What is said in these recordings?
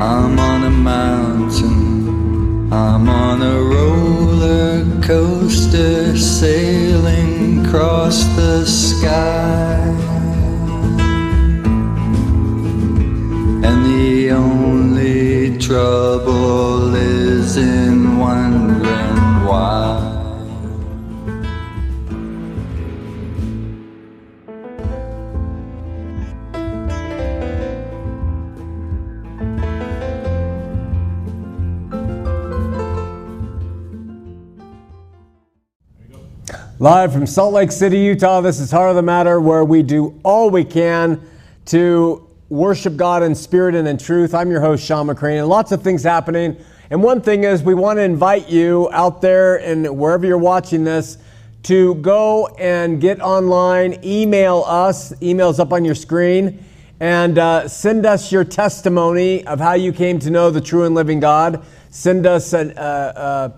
I'm on a mountain, I'm on a roller coaster sailing across the sky. And the only trouble is in Live from Salt Lake City, Utah, this is Heart of the Matter, where we do all we can to worship God in spirit and in truth. I'm your host, Sean McCraney, and lots of things happening. And one thing is, we want to invite you out there and wherever you're watching this to go and get online, email us, emails up on your screen, and uh, send us your testimony of how you came to know the true and living God. Send us uh,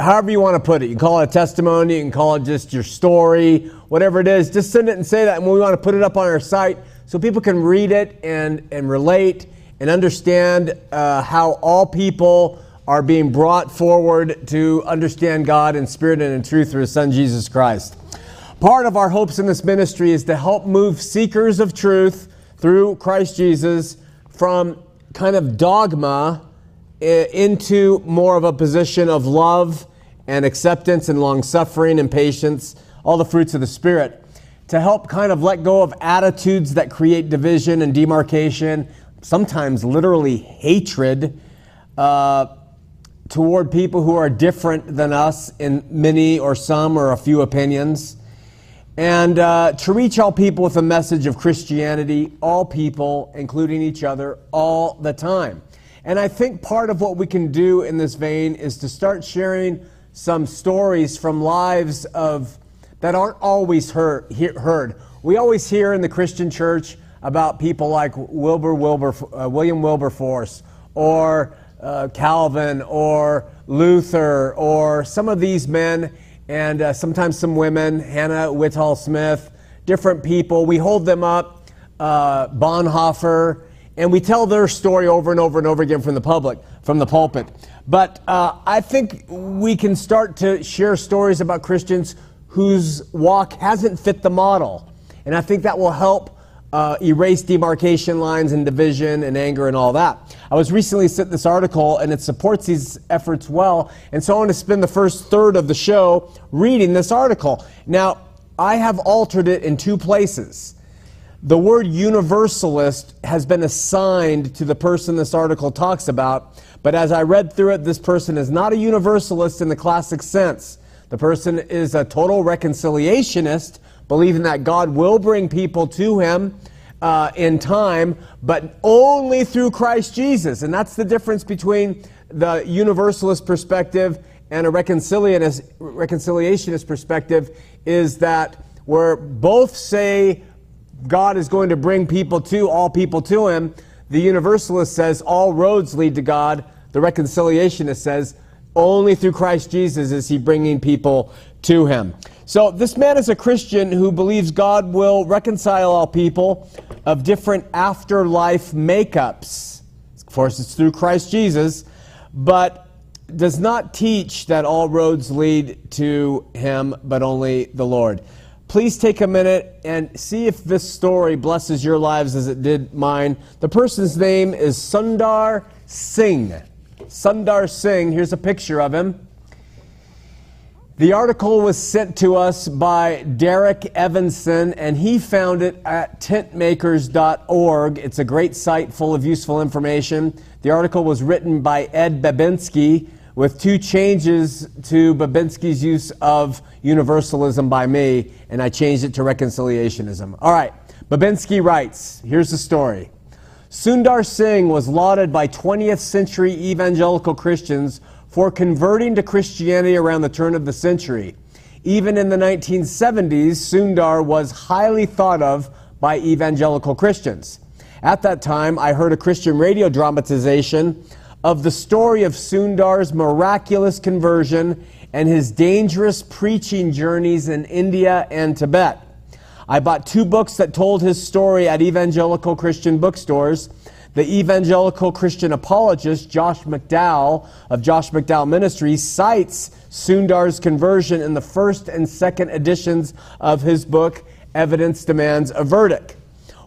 however you want to put it. You can call it a testimony, you can call it just your story, whatever it is. Just send it and say that, and we want to put it up on our site so people can read it and, and relate and understand uh, how all people are being brought forward to understand God in spirit and in truth through His Son Jesus Christ. Part of our hopes in this ministry is to help move seekers of truth through Christ Jesus from kind of dogma into more of a position of love and acceptance and long suffering and patience, all the fruits of the Spirit, to help kind of let go of attitudes that create division and demarcation, sometimes literally hatred. Uh, toward people who are different than us in many or some or a few opinions, and uh, to reach all people with a message of Christianity, all people, including each other, all the time. And I think part of what we can do in this vein is to start sharing some stories from lives of that aren't always heard. heard. We always hear in the Christian church about people like Wilbur Wilbur, uh, William Wilberforce or uh, Calvin or Luther or some of these men and uh, sometimes some women, Hannah Whitall Smith, different people. We hold them up, uh, Bonhoeffer, and we tell their story over and over and over again from the public, from the pulpit. But uh, I think we can start to share stories about Christians whose walk hasn't fit the model. And I think that will help uh, erase demarcation lines and division and anger and all that. I was recently sent this article and it supports these efforts well. And so I want to spend the first third of the show reading this article. Now, I have altered it in two places. The word universalist has been assigned to the person this article talks about, but as I read through it, this person is not a universalist in the classic sense. The person is a total reconciliationist, believing that God will bring people to him uh, in time, but only through Christ Jesus. And that's the difference between the universalist perspective and a reconciliationist, reconciliationist perspective is that where both say God is going to bring people to all people to him, the universalist says all roads lead to God. The reconciliationist says only through Christ Jesus is he bringing people to him. So this man is a Christian who believes God will reconcile all people of different afterlife makeups. Of course, it's through Christ Jesus, but does not teach that all roads lead to him, but only the Lord. Please take a minute and see if this story blesses your lives as it did mine. The person's name is Sundar Singh. Sundar Singh, here's a picture of him. The article was sent to us by Derek Evanson, and he found it at tentmakers.org. It's a great site full of useful information. The article was written by Ed Babinski with two changes to Babinski's use of universalism by me, and I changed it to reconciliationism. All right, Babinski writes here's the story. Sundar Singh was lauded by 20th century evangelical Christians for converting to Christianity around the turn of the century. Even in the 1970s, Sundar was highly thought of by evangelical Christians. At that time, I heard a Christian radio dramatization of the story of Sundar's miraculous conversion and his dangerous preaching journeys in India and Tibet. I bought two books that told his story at evangelical Christian bookstores. The evangelical Christian apologist Josh McDowell of Josh McDowell Ministries cites Sundar's conversion in the first and second editions of his book, Evidence Demands a Verdict.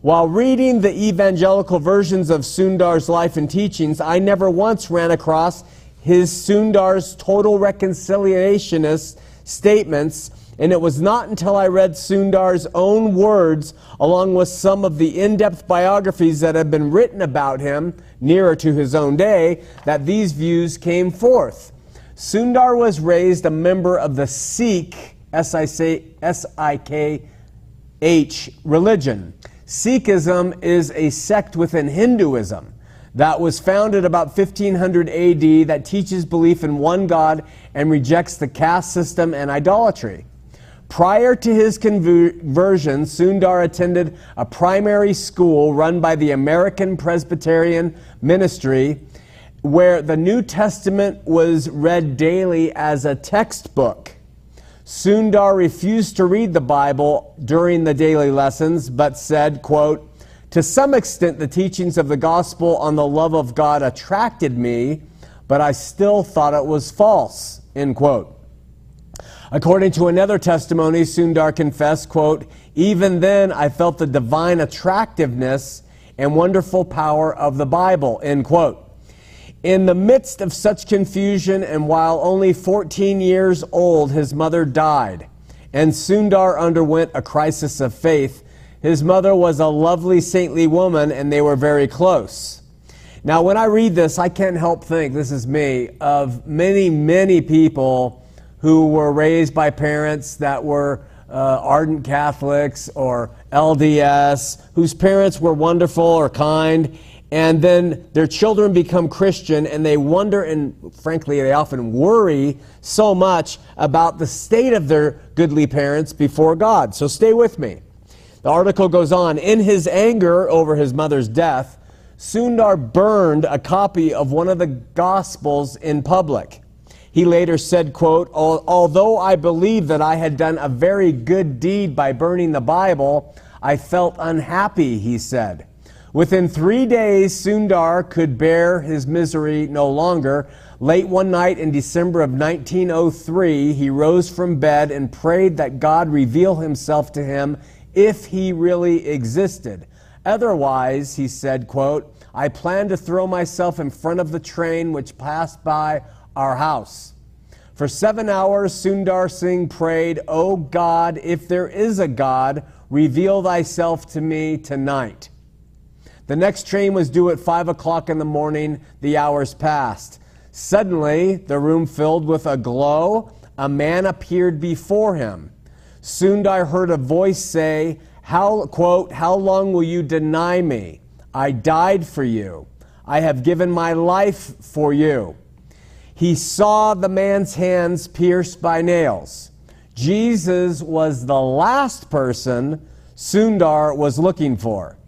While reading the evangelical versions of Sundar's life and teachings, I never once ran across his Sundar's total reconciliationist statements and it was not until I read Sundar's own words, along with some of the in depth biographies that have been written about him nearer to his own day, that these views came forth. Sundar was raised a member of the Sikh, S I K H, religion. Sikhism is a sect within Hinduism that was founded about 1500 AD that teaches belief in one God and rejects the caste system and idolatry. Prior to his conversion, Sundar attended a primary school run by the American Presbyterian Ministry where the New Testament was read daily as a textbook. Sundar refused to read the Bible during the daily lessons, but said, quote, To some extent, the teachings of the gospel on the love of God attracted me, but I still thought it was false, end quote. According to another testimony, Sundar confessed, quote, even then I felt the divine attractiveness and wonderful power of the Bible, end quote. In the midst of such confusion, and while only 14 years old, his mother died, and Sundar underwent a crisis of faith. His mother was a lovely, saintly woman, and they were very close. Now, when I read this, I can't help think, this is me, of many, many people who were raised by parents that were uh, ardent Catholics or LDS, whose parents were wonderful or kind, and then their children become Christian and they wonder and frankly they often worry so much about the state of their goodly parents before God. So stay with me. The article goes on In his anger over his mother's death, Sundar burned a copy of one of the Gospels in public. He later said, quote, although I believed that I had done a very good deed by burning the Bible, I felt unhappy, he said. Within three days, Sundar could bear his misery no longer. Late one night in December of 1903, he rose from bed and prayed that God reveal himself to him if he really existed. Otherwise, he said, quote, I plan to throw myself in front of the train which passed by our house. For seven hours, Sundar Singh prayed, O God, if there is a God, reveal thyself to me tonight. The next train was due at five o'clock in the morning. The hours passed. Suddenly, the room filled with a glow. A man appeared before him. Sundar heard a voice say, how, quote, How long will you deny me? I died for you. I have given my life for you. He saw the man's hands pierced by nails. Jesus was the last person Sundar was looking for.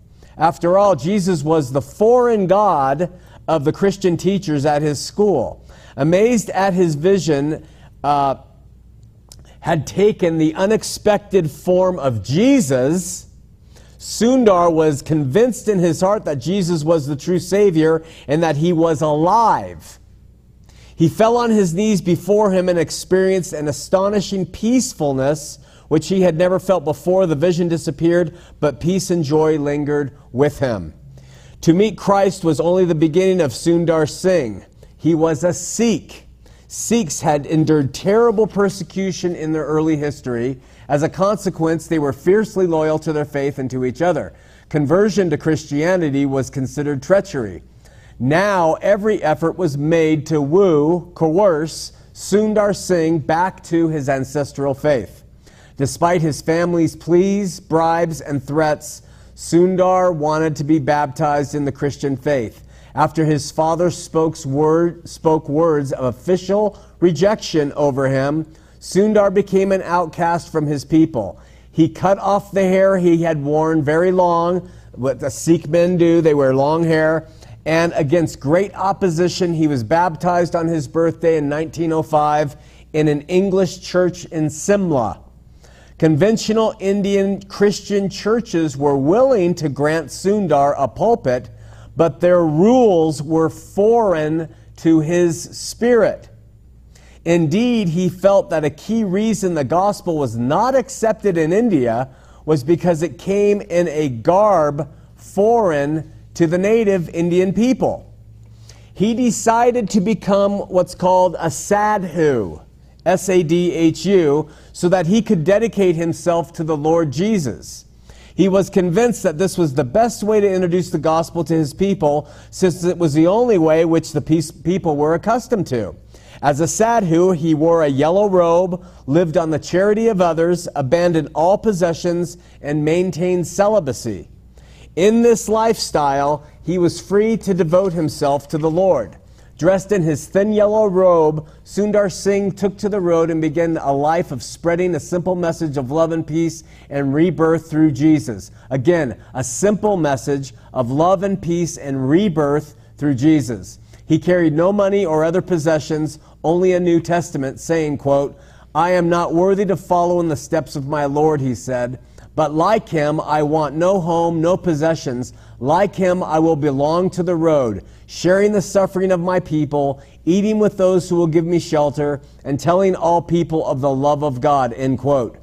After all, Jesus was the foreign God of the Christian teachers at his school. Amazed at his vision, uh, had taken the unexpected form of Jesus. Sundar was convinced in his heart that Jesus was the true Savior and that he was alive. He fell on his knees before him and experienced an astonishing peacefulness which he had never felt before. The vision disappeared, but peace and joy lingered with him. To meet Christ was only the beginning of Sundar Singh. He was a Sikh. Sikhs had endured terrible persecution in their early history. As a consequence, they were fiercely loyal to their faith and to each other. Conversion to Christianity was considered treachery. Now every effort was made to woo, coerce Sundar Singh back to his ancestral faith. Despite his family's pleas, bribes, and threats, Sundar wanted to be baptized in the Christian faith. After his father spoke, word, spoke words of official rejection over him, Sundar became an outcast from his people. He cut off the hair he had worn very long, what the Sikh men do, they wear long hair. And against great opposition, he was baptized on his birthday in 1905 in an English church in Simla. Conventional Indian Christian churches were willing to grant Sundar a pulpit, but their rules were foreign to his spirit. Indeed, he felt that a key reason the gospel was not accepted in India was because it came in a garb foreign to the native Indian people. He decided to become what's called a sadhu, S A D H U, so that he could dedicate himself to the Lord Jesus. He was convinced that this was the best way to introduce the gospel to his people, since it was the only way which the people were accustomed to. As a sadhu, he wore a yellow robe, lived on the charity of others, abandoned all possessions, and maintained celibacy. In this lifestyle, he was free to devote himself to the Lord. Dressed in his thin yellow robe, Sundar Singh took to the road and began a life of spreading a simple message of love and peace and rebirth through Jesus. Again, a simple message of love and peace and rebirth through Jesus. He carried no money or other possessions, only a New Testament, saying, quote, I am not worthy to follow in the steps of my Lord, he said. But like him, I want no home, no possessions. Like him, I will belong to the road, sharing the suffering of my people, eating with those who will give me shelter, and telling all people of the love of God. End quote.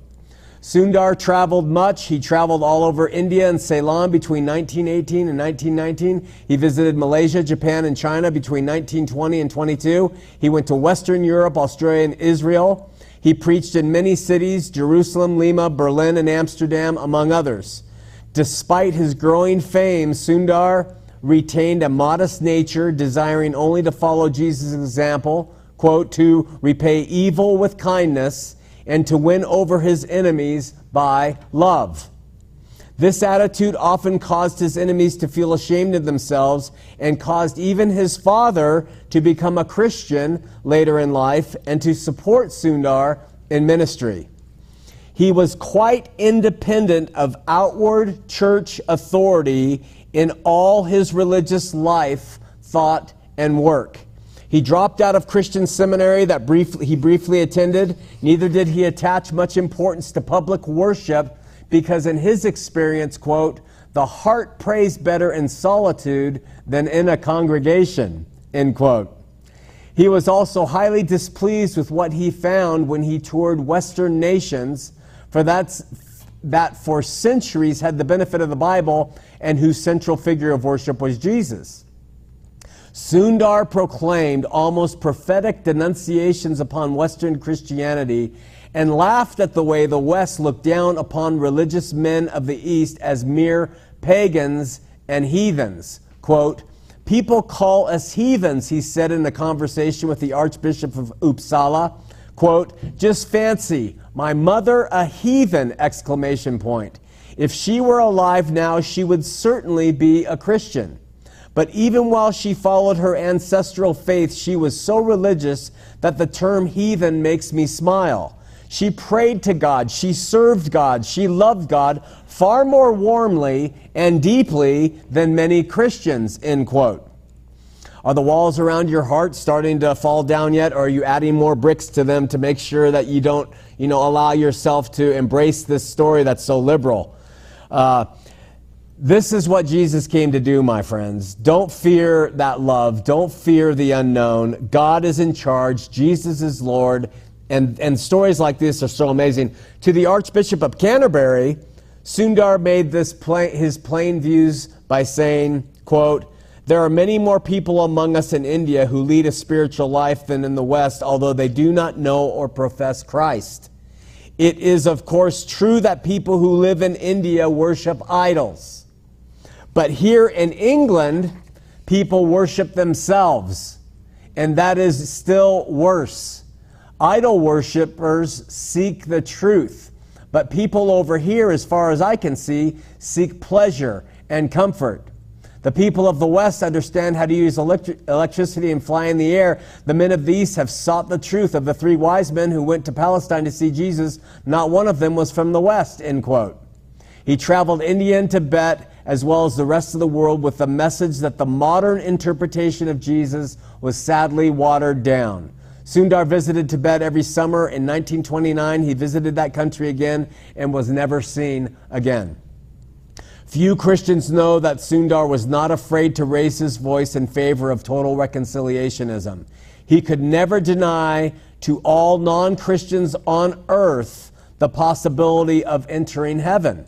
Sundar traveled much. He traveled all over India and Ceylon between 1918 and 1919. He visited Malaysia, Japan, and China between 1920 and 22. He went to Western Europe, Australia, and Israel. He preached in many cities Jerusalem, Lima, Berlin, and Amsterdam, among others. Despite his growing fame, Sundar retained a modest nature, desiring only to follow Jesus' example, quote, to repay evil with kindness and to win over his enemies by love. This attitude often caused his enemies to feel ashamed of themselves and caused even his father to become a Christian later in life and to support Sundar in ministry. He was quite independent of outward church authority in all his religious life, thought, and work. He dropped out of Christian seminary that brief, he briefly attended. Neither did he attach much importance to public worship because in his experience, quote, the heart prays better in solitude than in a congregation, end quote. He was also highly displeased with what he found when he toured Western nations, for that's, that for centuries had the benefit of the Bible and whose central figure of worship was Jesus. Sundar proclaimed almost prophetic denunciations upon Western Christianity and laughed at the way the West looked down upon religious men of the East as mere pagans and heathens. Quote, People call us heathens, he said in a conversation with the Archbishop of Uppsala. Quote, just fancy, my mother a heathen, exclamation point. If she were alive now, she would certainly be a Christian. But even while she followed her ancestral faith, she was so religious that the term heathen makes me smile. She prayed to God. She served God. She loved God far more warmly and deeply than many Christians, end quote. Are the walls around your heart starting to fall down yet, or are you adding more bricks to them to make sure that you don't, you know, allow yourself to embrace this story that's so liberal? Uh, this is what Jesus came to do, my friends. Don't fear that love. Don't fear the unknown. God is in charge. Jesus is Lord. And, and stories like this are so amazing. To the Archbishop of Canterbury, Sundar made this his plain views by saying, quote, there are many more people among us in India who lead a spiritual life than in the West, although they do not know or profess Christ. It is, of course, true that people who live in India worship idols. But here in England, people worship themselves. And that is still worse. Idol worshippers seek the truth, But people over here, as far as I can see, seek pleasure and comfort. The people of the West understand how to use electri- electricity and fly in the air. The men of the East have sought the truth of the three wise men who went to Palestine to see Jesus. Not one of them was from the West, end quote. He traveled India and Tibet, as well as the rest of the world, with the message that the modern interpretation of Jesus was sadly watered down. Sundar visited Tibet every summer. In 1929, he visited that country again and was never seen again. Few Christians know that Sundar was not afraid to raise his voice in favor of total reconciliationism. He could never deny to all non Christians on earth the possibility of entering heaven.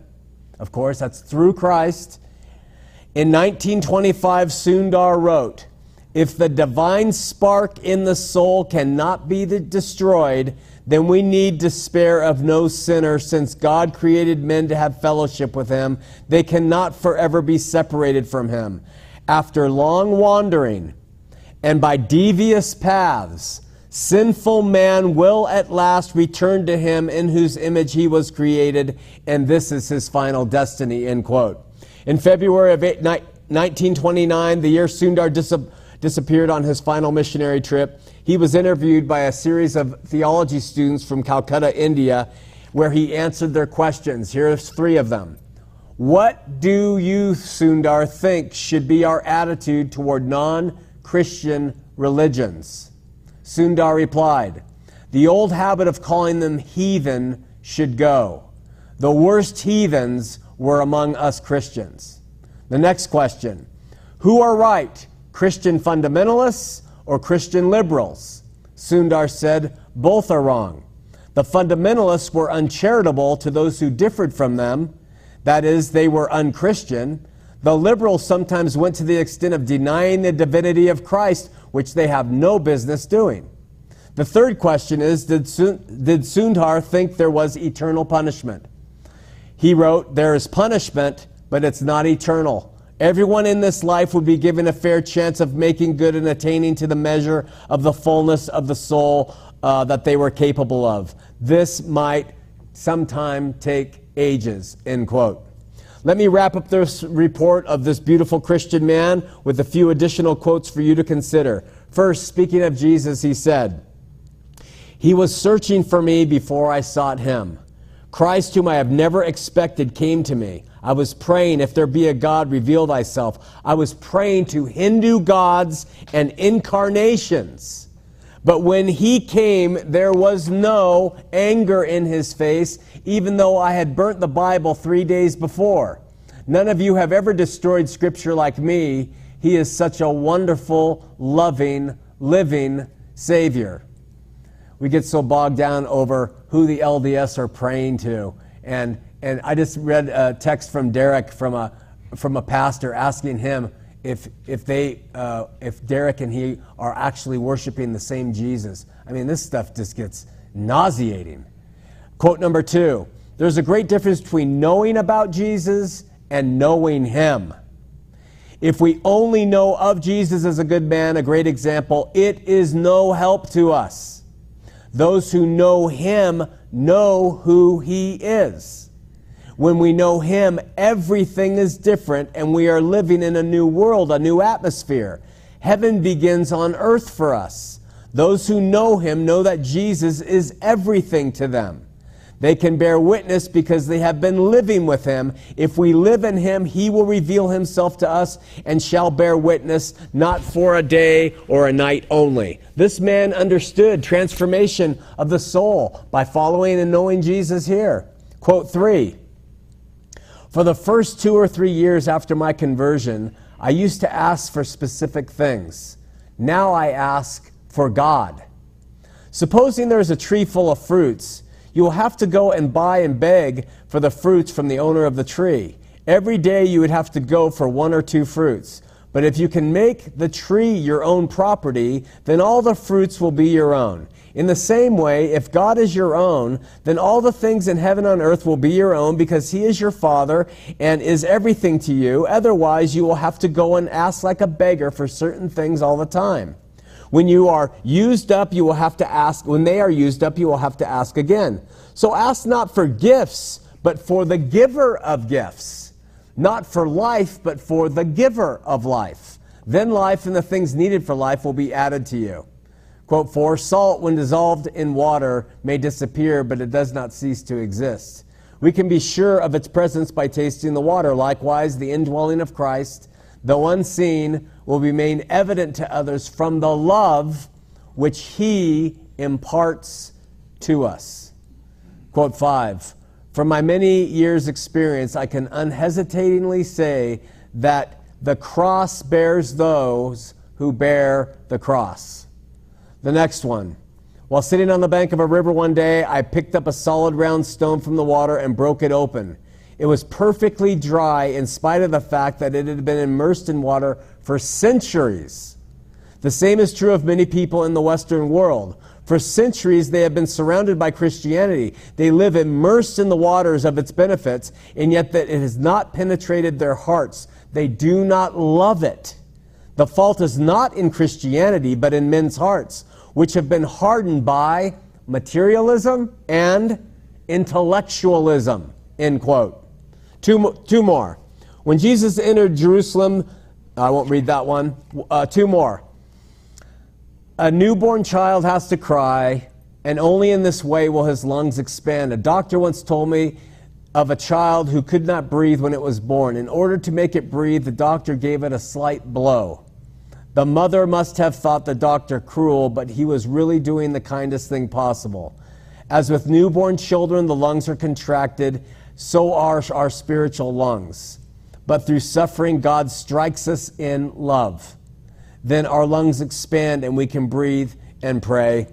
Of course, that's through Christ. In 1925, Sundar wrote, If the divine spark in the soul cannot be destroyed, then we need despair of no sinner, since God created men to have fellowship with him. They cannot forever be separated from him. After long wandering and by devious paths, sinful man will at last return to him in whose image he was created, and this is his final destiny. End quote. In February of 1929, the year Sundar dis- disappeared on his final missionary trip, he was interviewed by a series of theology students from Calcutta, India, where he answered their questions. Here's three of them. What do you, Sundar, think should be our attitude toward non Christian religions? Sundar replied, The old habit of calling them heathen should go. The worst heathens were among us Christians. The next question Who are right, Christian fundamentalists or Christian liberals. Sundar said both are wrong. The fundamentalists were uncharitable to those who differed from them, that is, they were unchristian. The liberals sometimes went to the extent of denying the divinity of Christ, which they have no business doing. The third question is Did, did Sundar think there was eternal punishment? He wrote, There is punishment, but it's not eternal. Everyone in this life would be given a fair chance of making good and attaining to the measure of the fullness of the soul uh, that they were capable of. This might sometime take ages, end quote. Let me wrap up this report of this beautiful Christian man with a few additional quotes for you to consider. First, speaking of Jesus, he said, He was searching for me before I sought him. Christ, whom I have never expected, came to me. I was praying, if there be a God, reveal thyself. I was praying to Hindu gods and incarnations. But when he came, there was no anger in his face, even though I had burnt the Bible three days before. None of you have ever destroyed Scripture like me. He is such a wonderful, loving, living Savior. We get so bogged down over who the LDS are praying to and and I just read a text from Derek from a, from a pastor asking him if, if, they, uh, if Derek and he are actually worshiping the same Jesus. I mean, this stuff just gets nauseating. Quote number two There's a great difference between knowing about Jesus and knowing him. If we only know of Jesus as a good man, a great example, it is no help to us. Those who know him know who he is. When we know Him, everything is different and we are living in a new world, a new atmosphere. Heaven begins on earth for us. Those who know Him know that Jesus is everything to them. They can bear witness because they have been living with him. If we live in him, he will reveal himself to us and shall bear witness, not for a day or a night only. This man understood transformation of the soul by following and knowing Jesus here. Quote three for the first two or three years after my conversion, I used to ask for specific things. Now I ask for God. Supposing there's a tree full of fruits, you will have to go and buy and beg for the fruits from the owner of the tree. Every day you would have to go for one or two fruits. But if you can make the tree your own property, then all the fruits will be your own. In the same way, if God is your own, then all the things in heaven and earth will be your own because He is your Father and is everything to you. Otherwise, you will have to go and ask like a beggar for certain things all the time. When you are used up, you will have to ask, when they are used up, you will have to ask again. So ask not for gifts, but for the giver of gifts. Not for life, but for the giver of life. Then life and the things needed for life will be added to you. Quote for Salt, when dissolved in water, may disappear, but it does not cease to exist. We can be sure of its presence by tasting the water. Likewise, the indwelling of Christ, though unseen, will be made evident to others from the love which he imparts to us. Quote 5 From my many years' experience, I can unhesitatingly say that the cross bears those who bear the cross. The next one. While sitting on the bank of a river one day, I picked up a solid round stone from the water and broke it open. It was perfectly dry in spite of the fact that it had been immersed in water for centuries. The same is true of many people in the Western world. For centuries, they have been surrounded by Christianity. They live immersed in the waters of its benefits, and yet that it has not penetrated their hearts. They do not love it. The fault is not in Christianity, but in men's hearts, which have been hardened by materialism and intellectualism. End quote. Two, two more. When Jesus entered Jerusalem, I won't read that one. Uh, two more. A newborn child has to cry, and only in this way will his lungs expand. A doctor once told me of a child who could not breathe when it was born. In order to make it breathe, the doctor gave it a slight blow. The mother must have thought the doctor cruel, but he was really doing the kindest thing possible. As with newborn children, the lungs are contracted, so are our spiritual lungs. But through suffering, God strikes us in love. Then our lungs expand and we can breathe and pray.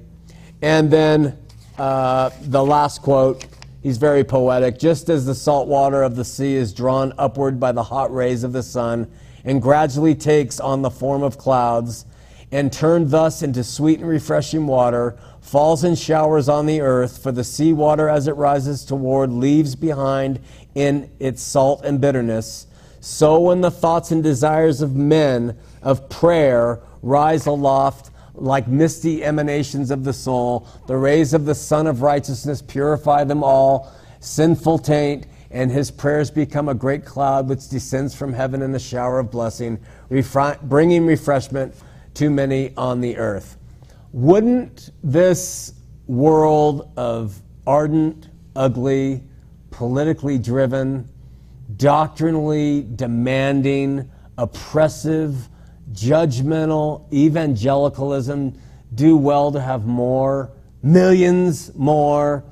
And then uh, the last quote, he's very poetic. Just as the salt water of the sea is drawn upward by the hot rays of the sun and gradually takes on the form of clouds, and turned thus into sweet and refreshing water, falls in showers on the earth, for the sea water as it rises toward leaves behind in its salt and bitterness. So when the thoughts and desires of men of prayer rise aloft like misty emanations of the soul, the rays of the Sun of righteousness purify them all, sinful taint, and his prayers become a great cloud which descends from heaven in a shower of blessing, bringing refreshment to many on the earth. Wouldn't this world of ardent, ugly, politically driven, doctrinally demanding, oppressive, judgmental evangelicalism do well to have more, millions more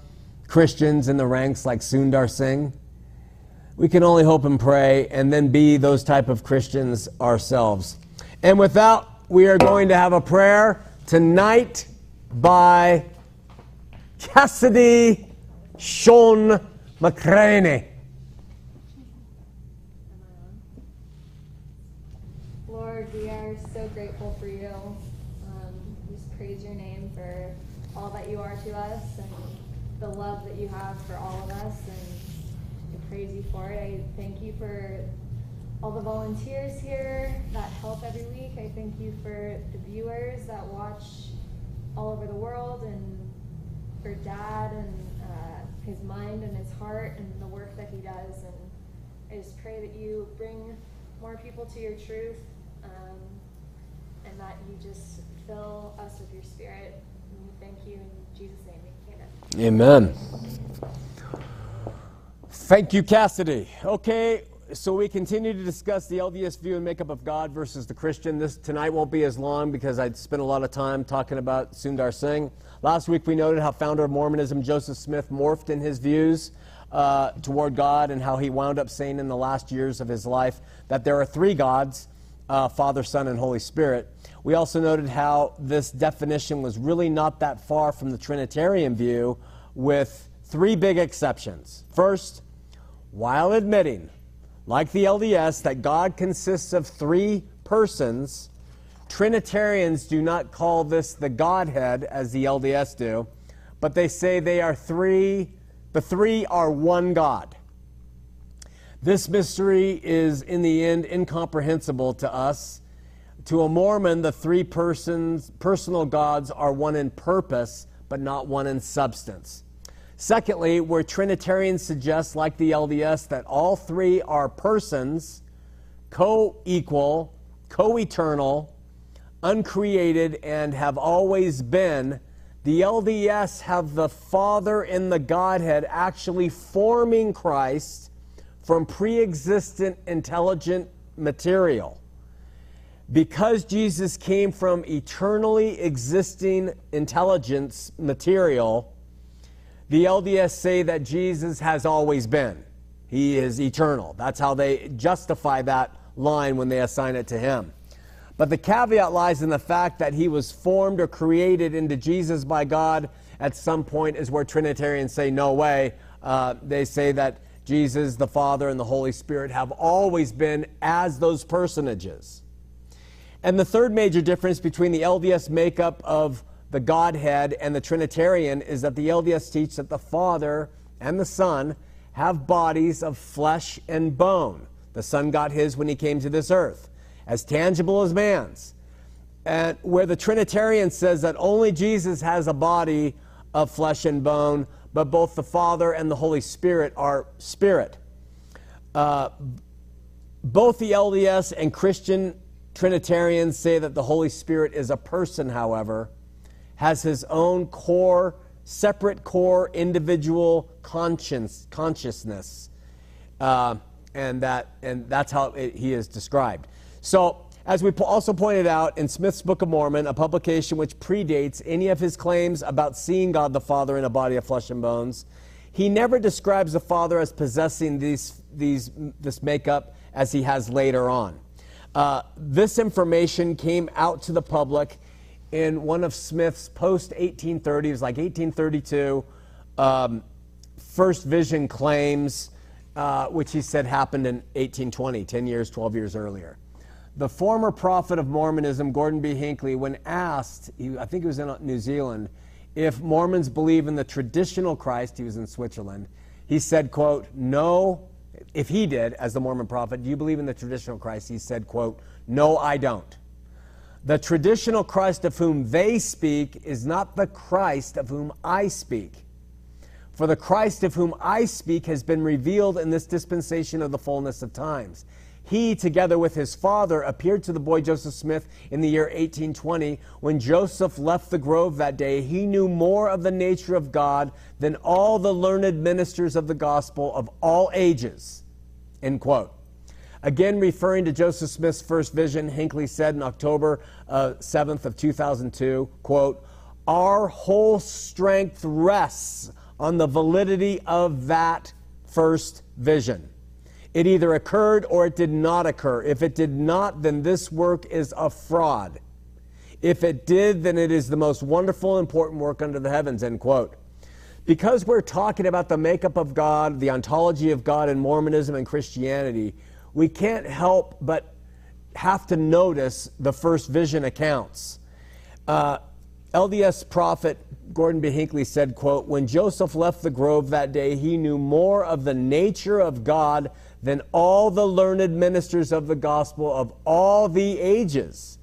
Christians in the ranks like Sundar Singh? We can only hope and pray and then be those type of Christians ourselves. And with that, we are going to have a prayer tonight by Cassidy Sean McCraney. Lord, we are so grateful for you. Um, we just praise your name for all that you are to us and the love that you have for all of us. And I praise you for it. I thank you for all the volunteers here that help every week. I thank you for the viewers that watch all over the world and for Dad and uh, his mind and his heart and the work that he does. And I just pray that you bring more people to your truth um, and that you just fill us with your spirit. Thank you in Jesus' name. Amen. Thank you, Cassidy. Okay, so we continue to discuss the LDS view and makeup of God versus the Christian. This tonight won't be as long because I spent a lot of time talking about Sundar Singh. Last week we noted how founder of Mormonism Joseph Smith morphed in his views uh, toward God and how he wound up saying in the last years of his life that there are three gods uh, Father, Son, and Holy Spirit. We also noted how this definition was really not that far from the Trinitarian view, with three big exceptions. First, while admitting, like the LDS, that God consists of three persons, Trinitarians do not call this the Godhead as the LDS do, but they say they are three, the three are one God. This mystery is, in the end, incomprehensible to us To a Mormon, the three persons, personal gods are one in purpose, but not one in substance. Secondly, where Trinitarians suggest, like the LDS, that all three are persons, co equal, co eternal, uncreated, and have always been, the LDS have the Father in the Godhead actually forming Christ from pre existent intelligent material. Because Jesus came from eternally existing intelligence material, the LDS say that Jesus has always been. He is eternal. That's how they justify that line when they assign it to him. But the caveat lies in the fact that he was formed or created into Jesus by God at some point, is where Trinitarians say, no way. Uh, they say that Jesus, the Father, and the Holy Spirit have always been as those personages. And the third major difference between the LDS makeup of the Godhead and the Trinitarian is that the LDS teach that the Father and the Son have bodies of flesh and bone. The Son got his when he came to this earth, as tangible as man's. And where the Trinitarian says that only Jesus has a body of flesh and bone, but both the Father and the Holy Spirit are spirit. Uh, both the LDS and Christian Trinitarians say that the Holy Spirit is a person, however, has his own core, separate core, individual conscience, consciousness, uh, and that and that's how it, he is described. So. As we also pointed out in Smith's Book of Mormon, a publication which predates any of his claims about seeing God the Father in a body of flesh and bones, he never describes the Father as possessing these, these, this makeup as he has later on. Uh, this information came out to the public in one of Smith's post 1830, it was like 1832, um, first vision claims, uh, which he said happened in 1820, 10 years, 12 years earlier. The former prophet of Mormonism, Gordon B. Hinckley, when asked, he, I think he was in New Zealand, if Mormons believe in the traditional Christ, he was in Switzerland, he said, quote, no, if he did, as the Mormon prophet, do you believe in the traditional Christ? He said, quote, no, I don't. The traditional Christ of whom they speak is not the Christ of whom I speak. For the Christ of whom I speak has been revealed in this dispensation of the fullness of times. He, together with his father, appeared to the boy Joseph Smith in the year 1820. When Joseph left the grove that day, he knew more of the nature of God than all the learned ministers of the gospel of all ages. End quote. Again, referring to Joseph Smith's first vision, Hinckley said in October uh, 7th of 2002, quote, Our whole strength rests on the validity of that first vision. It either occurred or it did not occur. If it did not, then this work is a fraud. If it did, then it is the most wonderful, important work under the heavens, end quote. Because we're talking about the makeup of God, the ontology of God in Mormonism and Christianity, we can't help but have to notice the first vision accounts. Uh, LDS prophet Gordon B. Hinckley said, quote, When Joseph left the grove that day, he knew more of the nature of God than all the learned ministers of the gospel of all the ages.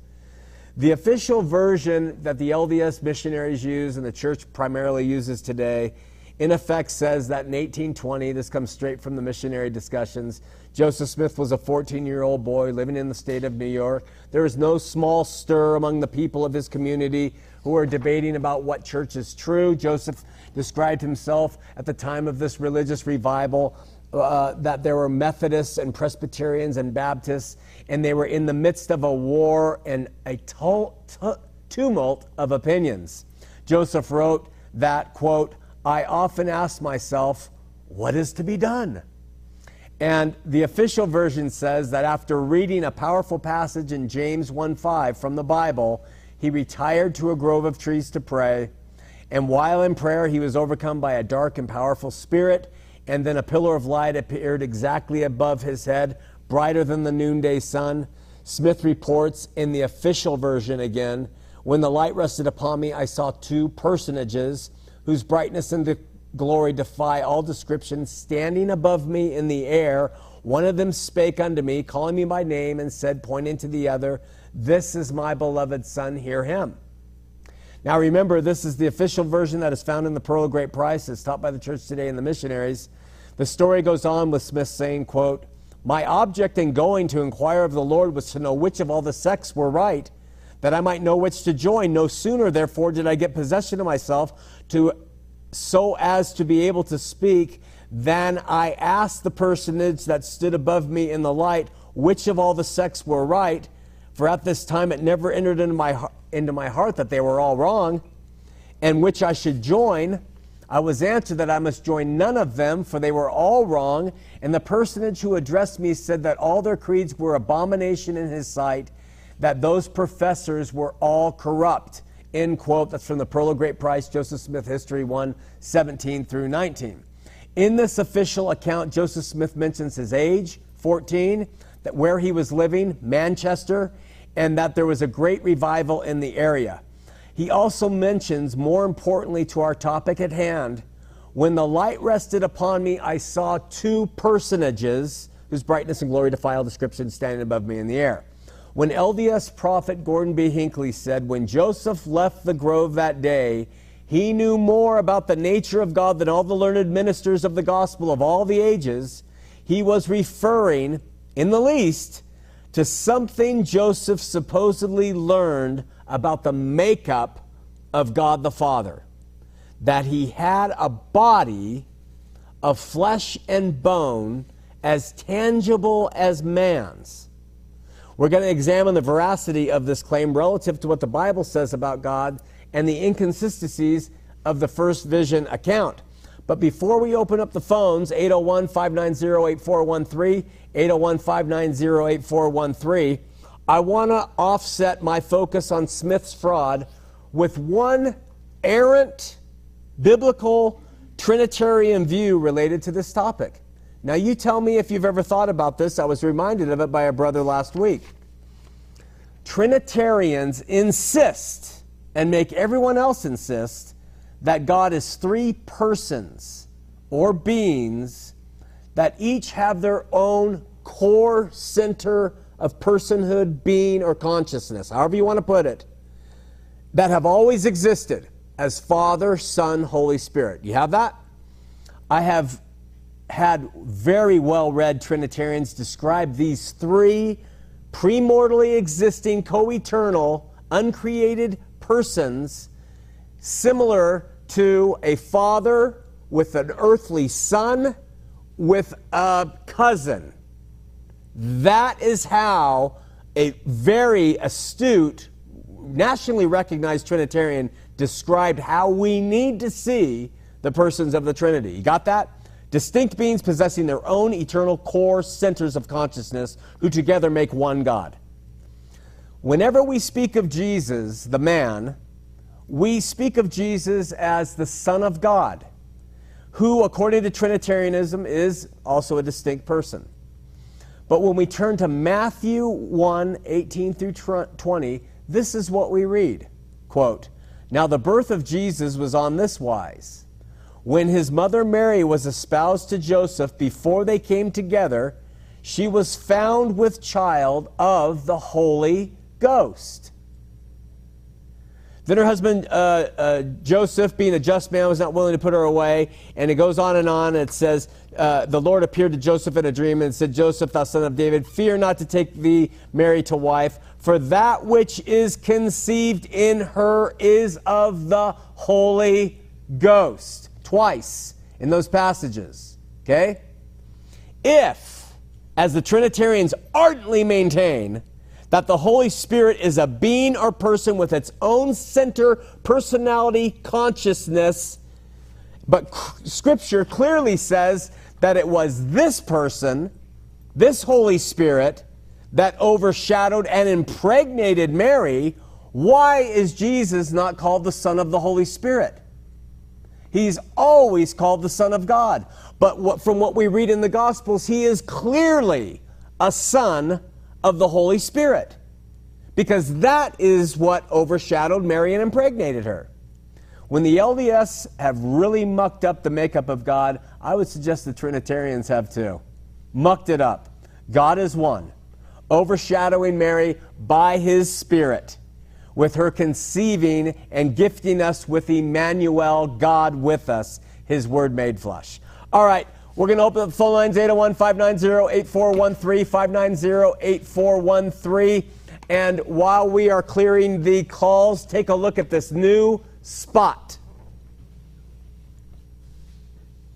The official version that the LDS missionaries use and the church primarily uses today, in effect, says that in 1820, this comes straight from the missionary discussions, Joseph Smith was a 14 year old boy living in the state of New York. There was no small stir among the people of his community who were debating about what church is true. Joseph described himself at the time of this religious revival uh, that there were Methodists and Presbyterians and Baptists, and they were in the midst of a war and a tumult of opinions. Joseph wrote that, quote, I often ask myself, what is to be done? And the official version says that after reading a powerful passage in James 1:5 from the Bible, he retired to a grove of trees to pray. And while in prayer, he was overcome by a dark and powerful spirit, and then a pillar of light appeared exactly above his head, brighter than the noonday sun. Smith reports in the official version again, when the light rested upon me, I saw two personages whose brightness and glory defy all description, standing above me in the air. One of them spake unto me, calling me by name, and said, pointing to the other, This is my beloved Son, hear him. Now remember, this is the official version that is found in the Pearl of Great Price. It's taught by the church today and the missionaries. The story goes on with Smith saying, quote, My object in going to inquire of the Lord was to know which of all the sects were right, that I might know which to join. No sooner, therefore, did I get possession of myself to so as to be able to speak, than I asked the personage that stood above me in the light, which of all the sects were right, for at this time it never entered into my, into my heart that they were all wrong, and which I should join. I was answered that I must join none of them, for they were all wrong. And the personage who addressed me said that all their creeds were abomination in his sight, that those professors were all corrupt. End quote. That's from the Pearl of Great Price, Joseph Smith History 1 17 through 19. In this official account, Joseph Smith mentions his age, 14, that where he was living, Manchester, and that there was a great revival in the area. He also mentions, more importantly to our topic at hand, when the light rested upon me, I saw two personages whose brightness and glory defy all description standing above me in the air. When LDS prophet Gordon B. Hinckley said, When Joseph left the grove that day, he knew more about the nature of God than all the learned ministers of the gospel of all the ages, he was referring, in the least, to something Joseph supposedly learned about the makeup of God the Father. That he had a body of flesh and bone as tangible as man's. We're going to examine the veracity of this claim relative to what the Bible says about God and the inconsistencies of the first vision account. But before we open up the phones, 801 590 8413, 801 590 8413, I want to offset my focus on Smith's fraud with one errant biblical Trinitarian view related to this topic. Now, you tell me if you've ever thought about this. I was reminded of it by a brother last week. Trinitarians insist and make everyone else insist that God is three persons or beings that each have their own core center of personhood, being, or consciousness, however you want to put it, that have always existed as Father, Son, Holy Spirit. You have that? I have had very well read Trinitarians describe these three premortally existing, co eternal, uncreated persons similar to a father with an earthly son with a cousin. That is how a very astute, nationally recognized Trinitarian described how we need to see the persons of the Trinity. You got that? Distinct beings possessing their own eternal core centers of consciousness who together make one God. Whenever we speak of Jesus, the man, we speak of Jesus as the Son of God, who, according to Trinitarianism, is also a distinct person. But when we turn to Matthew 1 18 through 20, this is what we read. Quote, Now the birth of Jesus was on this wise. When his mother Mary was espoused to Joseph before they came together, she was found with child of the Holy Ghost. Then her husband, uh, uh, Joseph, being a just man, was not willing to put her away. And it goes on and on. And it says, uh, The Lord appeared to Joseph in a dream and said, Joseph, thou son of David, fear not to take thee Mary to wife, for that which is conceived in her is of the Holy Ghost. Twice in those passages. Okay? If, as the Trinitarians ardently maintain, that the Holy Spirit is a being or person with its own center, personality, consciousness. But Scripture clearly says that it was this person, this Holy Spirit, that overshadowed and impregnated Mary. Why is Jesus not called the Son of the Holy Spirit? He's always called the Son of God. But what, from what we read in the Gospels, he is clearly a son of the Holy Spirit. Because that is what overshadowed Mary and impregnated her. When the LDS have really mucked up the makeup of God, I would suggest the Trinitarians have too. Mucked it up. God is one. overshadowing Mary by his Spirit, with her conceiving and gifting us with Emmanuel, God with us, his word made flesh. All right, we're going to open up the phone lines 801 590 8413, 590 8413. And while we are clearing the calls, take a look at this new spot,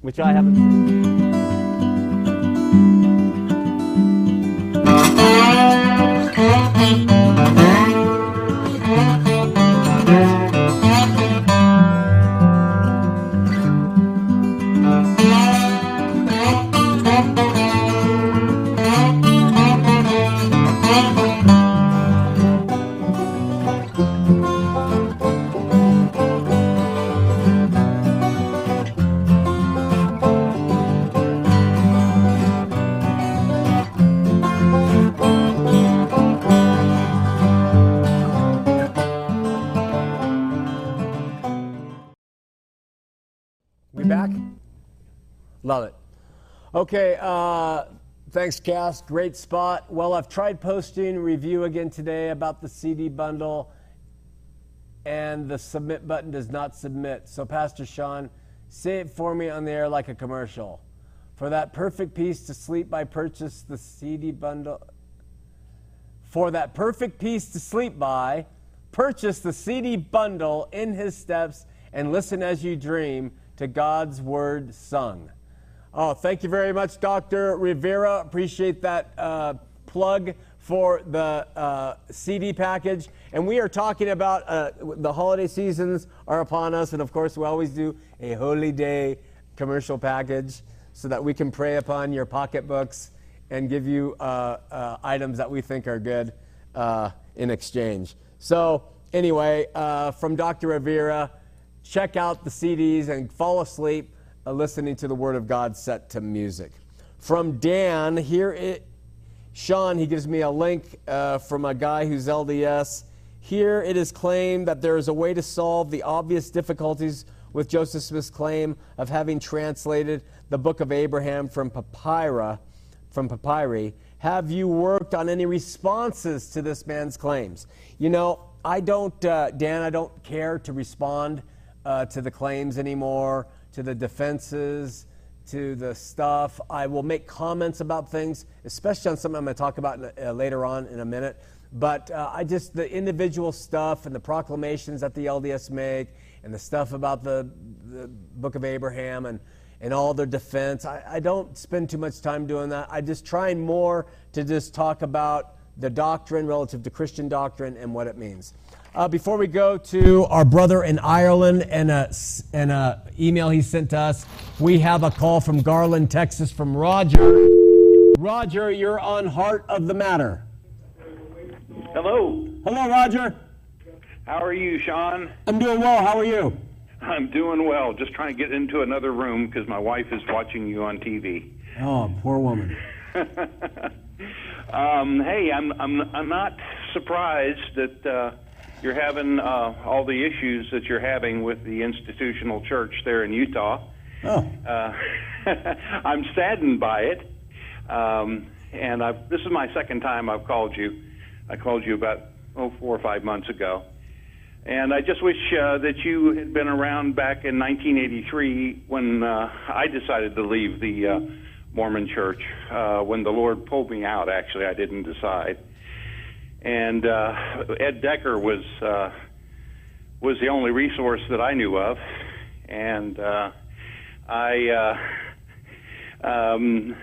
which I haven't seen. Okay, uh, thanks, Cass. Great spot. Well, I've tried posting review again today about the CD bundle, and the submit button does not submit. So, Pastor Sean, say it for me on the air like a commercial. For that perfect peace to sleep, I purchase the CD bundle. For that perfect peace to sleep by, purchase the CD bundle in his steps and listen as you dream to God's word sung. Oh, thank you very much, Dr. Rivera. Appreciate that uh, plug for the uh, CD package. And we are talking about uh, the holiday seasons are upon us. And of course, we always do a holy day commercial package so that we can prey upon your pocketbooks and give you uh, uh, items that we think are good uh, in exchange. So, anyway, from Dr. Rivera, check out the CDs and fall asleep listening to the Word of God set to music. From Dan, here it, Sean, he gives me a link uh, from a guy who's LDS. Here it is claimed that there is a way to solve the obvious difficulties with Joseph Smith's claim of having translated the book of Abraham from papyra, from papyri. Have you worked on any responses to this man's claims? You know, I don't, uh, Dan, I don't care to respond uh, to the claims anymore, to the defenses, to the stuff. I will make comments about things, especially on something I'm going to talk about in, uh, later on in a minute. But uh, I just, the individual stuff and the proclamations that the LDS make and the stuff about the, the book of Abraham and, and all their defense, I, I don't spend too much time doing that. I just try more to just talk about the doctrine relative to Christian doctrine and what it means. Uh, before we go to our brother in Ireland and a, and a email he sent to us, we have a call from Garland, Texas, from Roger. Roger, you're on Heart of the Matter. Hello. Hello, Roger. How are you, Sean? I'm doing well. How are you? I'm doing well. Just trying to get into another room because my wife is watching you on TV. Oh, poor woman. um, hey, I'm I'm I'm not surprised that uh, you're having uh, all the issues that you're having with the institutional church there in Utah. Oh, Uh, I'm saddened by it, um, and I've, this is my second time I've called you. I called you about oh four or five months ago, and I just wish uh, that you had been around back in 1983 when uh, I decided to leave the uh, Mormon Church. Uh, when the Lord pulled me out, actually, I didn't decide. And uh, Ed Decker was uh, was the only resource that I knew of, and uh, I, uh, um,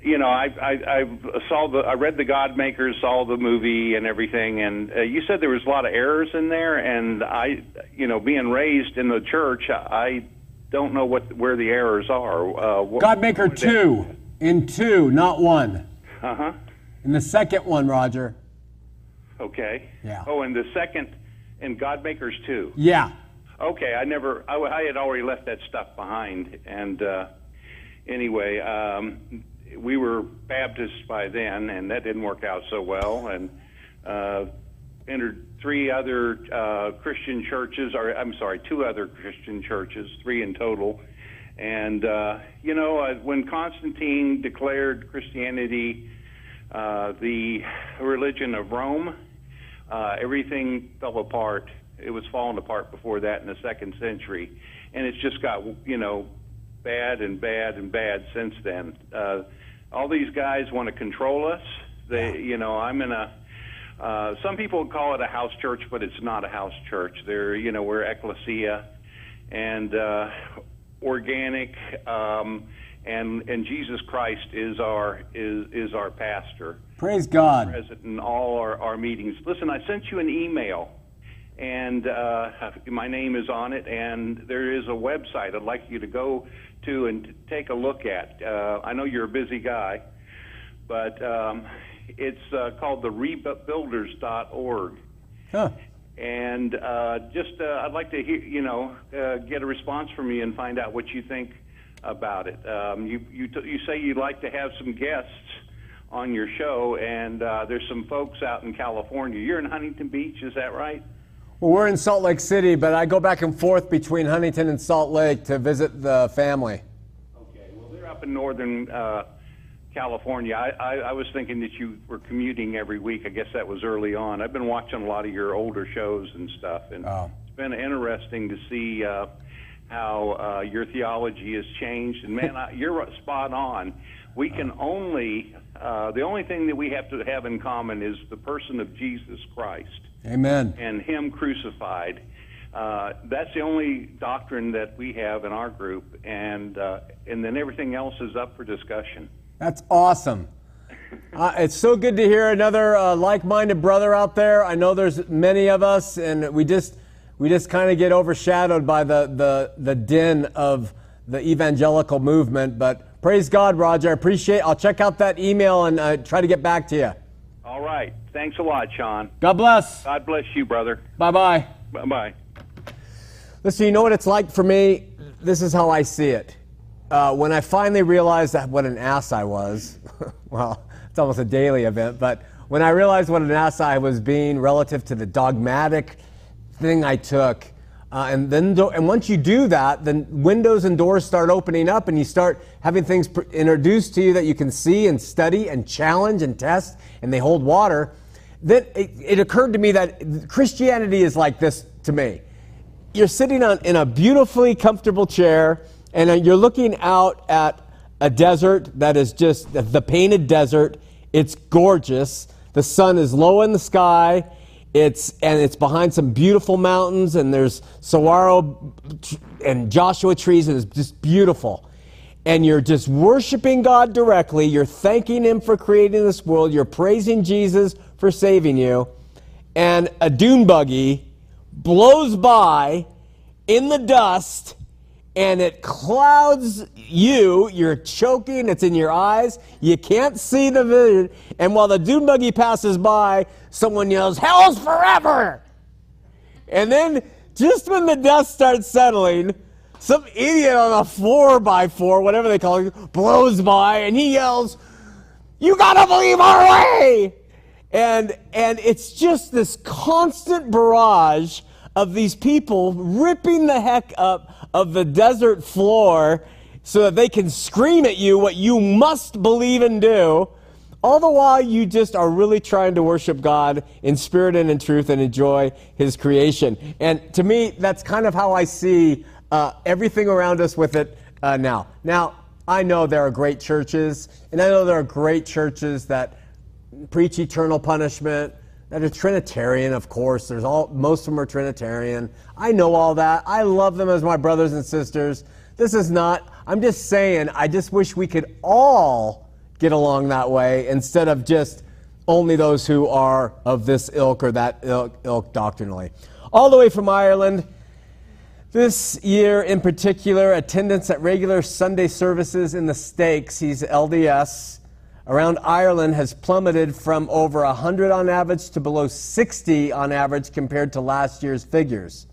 you know, I, I, I saw the, I read the God Makers, saw the movie and everything, and uh, you said there was a lot of errors in there, and I, you know, being raised in the church, I don't know what where the errors are. Uh, what, Godmaker 2 in 2, not 1. Uh huh. In the second one, Roger. Okay. Yeah. Oh, and the second, and God Makers too. Yeah. Okay, I never, I, I had already left that stuff behind, and uh, anyway, um, we were Baptists by then, and that didn't work out so well, and uh, entered three other uh, Christian churches, or I'm sorry, two other Christian churches, three in total, and uh, you know, uh, when Constantine declared Christianity uh, the religion of Rome. Uh, everything fell apart. It was falling apart before that in the second century, and it's just got you know bad and bad and bad since then. Uh, all these guys want to control us. They, you know, I'm in a. Uh, some people call it a house church, but it's not a house church. They're, you know, we're ecclesia, and uh, organic, um, and and Jesus Christ is our is is our pastor. Praise God. Present in all our, our meetings. Listen, I sent you an email, and uh, my name is on it, and there is a website I'd like you to go to and take a look at. Uh, I know you're a busy guy, but um, it's uh, called the rebuilders.org. Huh. And uh, just, uh, I'd like to hear, you know, uh, get a response from you and find out what you think about it. Um, you you, t- you say you'd like to have some guests on your show, and uh, there's some folks out in California. You're in Huntington Beach, is that right? Well, we're in Salt Lake City, but I go back and forth between Huntington and Salt Lake to visit the family. Okay. Well, they're up in northern uh, California. I, I, I was thinking that you were commuting every week. I guess that was early on. I've been watching a lot of your older shows and stuff, and Oh. it's been interesting to see uh, how uh, your theology has changed. And man, I, you're spot on. We can only uh, the only thing that we have to have in common is the person of Jesus Christ Amen. and Him crucified. Uh, that's the only doctrine that we have in our group, and uh, and then everything else is up for discussion. That's awesome. Uh, it's so good to hear another uh, like-minded brother out there. I know there's many of us, and we just we just kind of get overshadowed by the, the the din of the evangelical movement. But praise God, Roger. I appreciate. I'll check out that email and uh, try to get back to you. All right, thanks a lot, Sean. God bless. God bless you, brother. Bye bye. Bye bye. Listen, you know what it's like for me? This is how I see it. Uh, when I finally realized that what an ass I was, well, it's almost a daily event, but when I realized what an ass I was being relative to the dogmatic thing I took, uh, and then and once you do that, then windows and doors start opening up, and you start having things pr- introduced to you that you can see and study and challenge and test, and they hold water. Then it, it occurred to me that Christianity is like this to me you're sitting on, in a beautifully comfortable chair and uh, you're looking out at a desert that is just the- the painted desert. It's gorgeous. The sun is low in the sky. It's and it's behind some beautiful mountains and there's saguaro and Joshua trees and it's just beautiful. And you're just worshiping God directly. You're thanking Him for creating this world. You're praising Jesus for saving you. And a dune buggy blows by in the dust and it clouds you. You're choking, it's in your eyes. You can't see the vision. And while the dune buggy passes by, someone yells, Hell's forever! And then, just when the dust starts settling, some idiot on a four by four, whatever they call it, blows by and he yells, You gotta believe our way! And, and it's just this constant barrage of these people ripping the heck up of the desert floor so that they can scream at you what you must believe and do. All the while, you just are really trying to worship God in spirit and in truth and enjoy His creation. And to me, that's kind of how I see uh, everything around us with it uh, now. Now, I know there are great churches, and I know there are great churches that preach eternal punishment, that are Trinitarian, of course. There's all most of them are Trinitarian. I know all that. I love them as my brothers and sisters. This is not. I'm just saying. I just wish we could all get along that way instead of just only those who are of this ilk or that ilk, ilk doctrinally. All the way from Ireland. This year in particular, attendance at regular Sunday services in the Stakes, he's LDS, around Ireland has plummeted from over 100 on average to below 60 on average compared to last year's figures.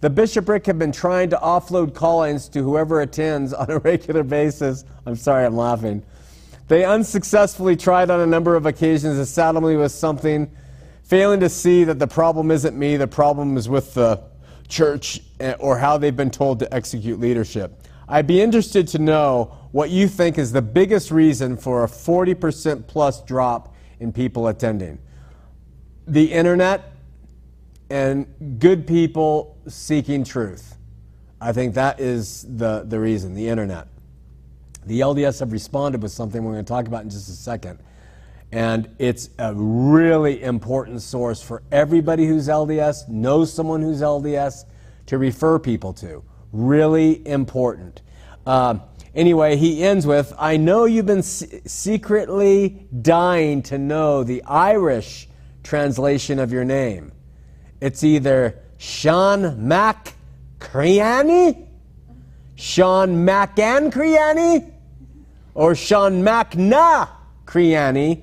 The bishopric have been trying to offload callings to whoever attends on a regular basis. I'm sorry, I'm laughing. They unsuccessfully tried on a number of occasions to saddle me with something, failing to see that the problem isn't me, the problem is with the church eh, or how they've been told to execute leadership. I'd be interested to know what you think is the biggest reason for a 40% plus drop in people attending. The internet and good people seeking truth. I think that is the, the reason, the internet. The LDS have responded with something we're going to talk about in just a second. And it's a really important source for everybody who's LDS, knows someone who's LDS, to refer people to. Really important. Uh, anyway, he ends with I know you've been secretly dying to know the Irish translation of your name. It's either Sean Mac Creanny, Sean Mac Macan Creanny, or Sean Macna Creanny,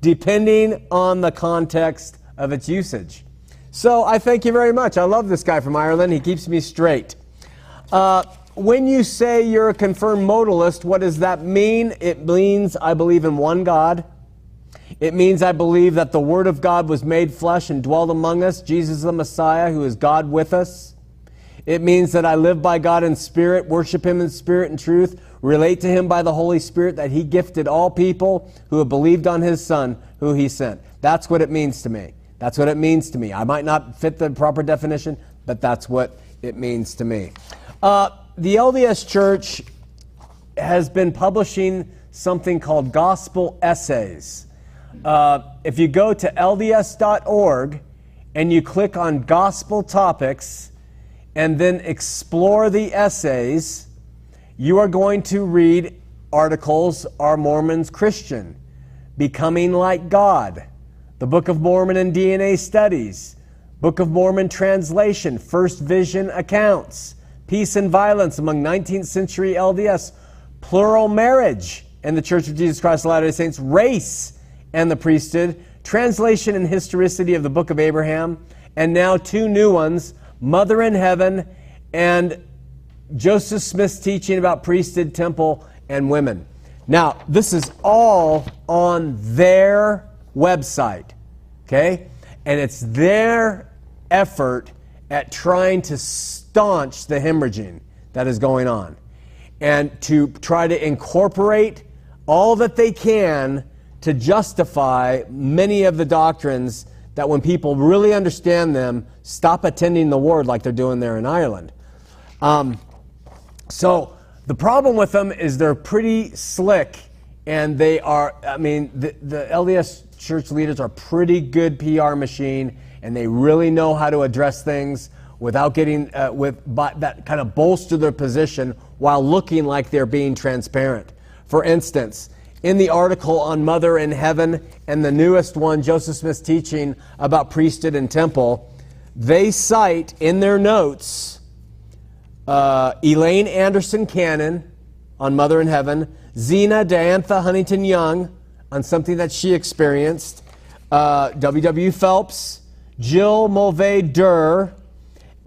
depending on the context of its usage. So I thank you very much. I love this guy from Ireland. He keeps me straight. Uh, when you say you're a confirmed modalist, what does that mean? It means I believe in one God. It means I believe that the Word of God was made flesh and dwelt among us, Jesus the Messiah, who is God with us. It means that I live by God in spirit, worship Him in spirit and truth, relate to Him by the Holy Spirit, that He gifted all people who have believed on His Son, who He sent. That's what it means to me. That's what it means to me. I might not fit the proper definition, but that's what it means to me. Uh, the LDS Church has been publishing something called gospel essays. Uh, if you go to lds.org and you click on gospel topics and then explore the essays, you are going to read articles Are Mormons Christian? Becoming Like God, the Book of Mormon and DNA Studies, Book of Mormon Translation, First Vision Accounts, Peace and Violence Among 19th Century LDS, Plural Marriage and the Church of Jesus Christ of Latter-day Saints, Race and the Priesthood, Translation and Historicity of the Book of Abraham, and now two new ones, Mother in Heaven and Joseph Smith's teaching about priesthood, temple, and women. Now, this is all on their website, okay? And it's their effort at trying to staunch the hemorrhaging that is going on and to try to incorporate all that they can to justify many of the doctrines that when people really understand them, stop attending the ward like they're doing there in Ireland. Um, so the problem with them is they're pretty slick and they are, I mean, the, the LDS church leaders are pretty good PR machine and they really know how to address things without getting, uh, with that kind of bolster their position while looking like they're being transparent. For instance, in the article on Mother in Heaven and the newest one, Joseph Smith's teaching about priesthood and temple, they cite in their notes uh, Elaine Anderson Cannon on Mother in Heaven, Zina Diantha Huntington Young on something that she experienced, uh, W.W. Phelps, Jill Mulvay Derr,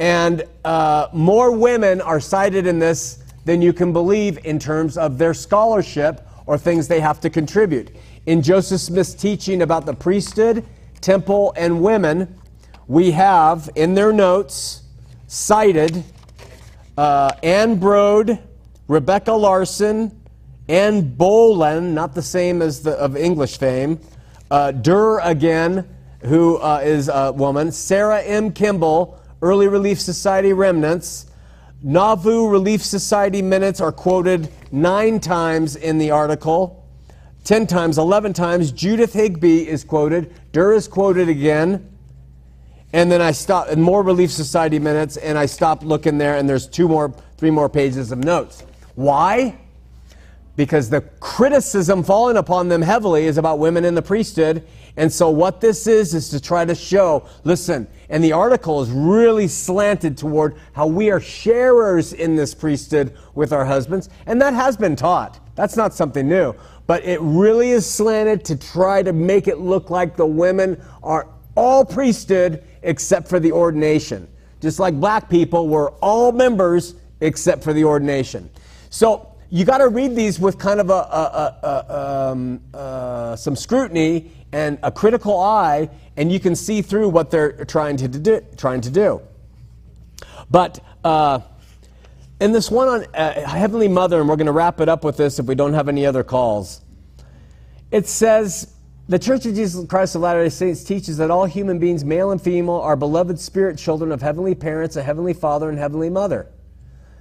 and uh, more women are cited in this than you can believe in terms of their scholarship or things they have to contribute. In Joseph Smith's teaching about the priesthood, temple, and women, we have in their notes cited uh, Anne Braude, Rebecca Larson, Anne Boleyn, not the same as the of English fame, uh, Derr again, who uh, is a woman, Sarah M. Kimball, Early Relief Society remnants, Nauvoo Relief Society minutes are quoted nine times in the article, 10 times, 11 times. Judith Higbee is quoted, Derr is quoted again. And then I stop, and more Relief Society minutes, and I stop looking there, and there's two more, three more pages of notes. Why? Because the criticism falling upon them heavily is about women in the priesthood. And so, what this is, is to try to show listen, and the article is really slanted toward how we are sharers in this priesthood with our husbands. And that has been taught. That's not something new. But it really is slanted to try to make it look like the women are all priesthood except for the ordination. Just like black people were all members except for the ordination. So you got to read these with kind of a, a, a, um, uh, some scrutiny and a critical eye, and you can see through what they're trying to do. Trying to do. But uh, in this one on uh, Heavenly Mother, and we're going to wrap it up with this if we don't have any other calls, it says The Church of Jesus Christ of Latter day Saints teaches that all human beings, male and female, are beloved spirit children of heavenly parents, a heavenly father, and heavenly mother.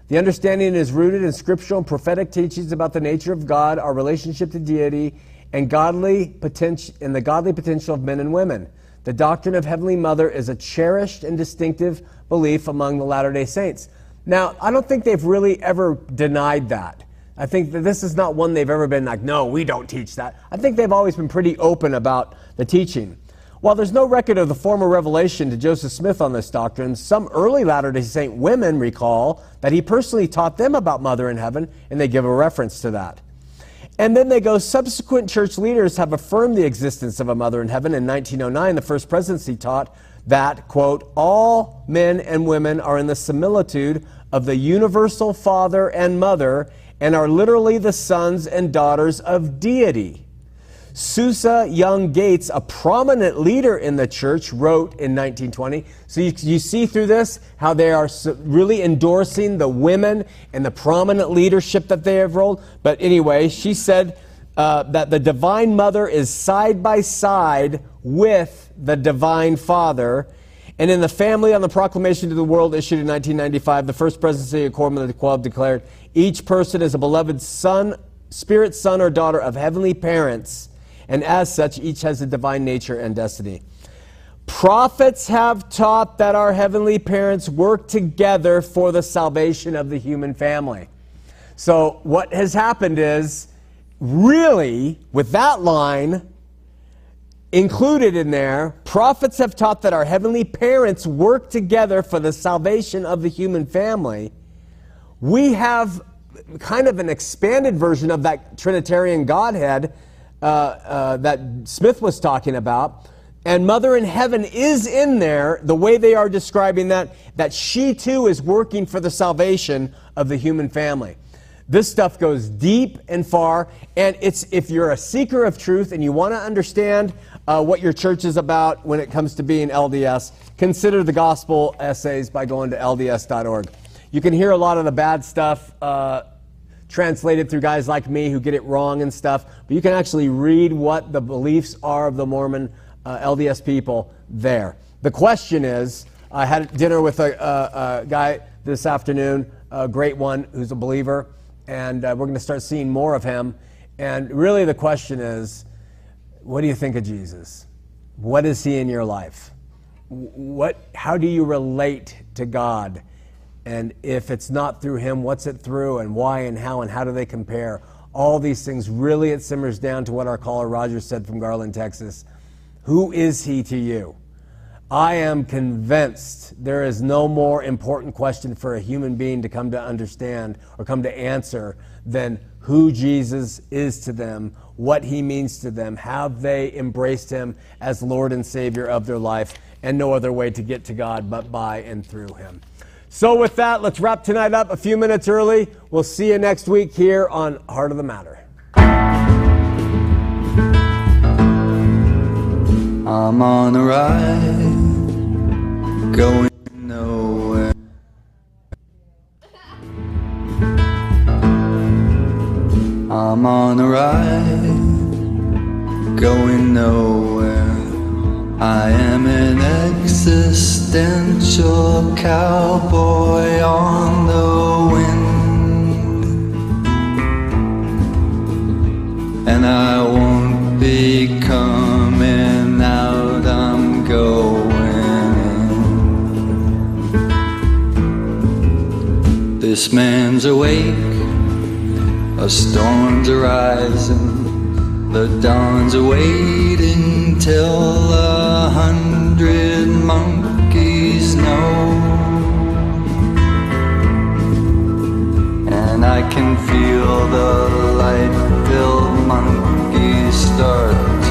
The understanding is rooted in scriptural and prophetic teachings about the nature of God, our relationship to deity, and godly potential and the godly potential of men and women. The doctrine of Heavenly Mother is a cherished and distinctive belief among the Latter day Saints. Now, I don't think they've really ever denied that. I think that this is not one they've ever been like, no, we don't teach that. I think they've always been pretty open about the teaching. While there's no record of the former revelation to Joseph Smith on this doctrine, some early Latter day Saint women recall that he personally taught them about Mother in Heaven, and they give a reference to that. And then they go, subsequent church leaders have affirmed the existence of a mother in heaven. In 1909, the first presidency taught that, quote, all men and women are in the similitude of the universal father and mother and are literally the sons and daughters of deity. Susa Young Gates, a prominent leader in the church, wrote in 1920. So you, you see through this how they are really endorsing the women and the prominent leadership that they have rolled. But anyway, she said uh, that the Divine Mother is side by side with the Divine Father. And in the family on the proclamation to the world issued in 1995, the first presidency of of the Twelve declared, each person is a beloved son, spirit son or daughter of heavenly parents and as such, each has a divine nature and destiny. Prophets have taught that our heavenly parents work together for the salvation of the human family. So, what has happened is, really, with that line included in there, prophets have taught that our heavenly parents work together for the salvation of the human family. We have kind of an expanded version of that Trinitarian Godhead uh, uh, that Smith was talking about. And Mother in Heaven is in there, the way they are describing that, that she too is working for the salvation of the human family. This stuff goes deep and far, and it's if you're a seeker of truth and you want to understand uh, what your church is about when it comes to being LDS, consider the gospel essays by going to LDS.org. You can hear a lot of the bad stuff uh, translated through guys like me who get it wrong and stuff. But you can actually read what the beliefs are of the Mormon uh, LDS people there. The question is I had dinner with a, a, a guy this afternoon, a great one who's a believer, and uh, we're going to start seeing more of him. And really, the question is what do you think of Jesus? What is he in your life? What, how do you relate to God? And if it's not through him, what's it through and why and how and how do they compare? All these things really it simmers down to what our caller Roger said from Garland, Texas. Who is he to you? I am convinced there is no more important question for a human being to come to understand or come to answer than who Jesus is to them, what he means to them, have they embraced him as Lord and Savior of their life, and no other way to get to God but by and through him. So, with that, let's wrap tonight up a few minutes early. We'll see you next week here on Heart of the Matter. I'm on a ride, going nowhere. I'm on a ride, going nowhere. I am an existential cowboy on the wind. And I won't be coming out, I'm going in. This man's awake, a storm's arising. The dawn's awaiting till a hundred monkeys know. And I can feel the light filled monkeys start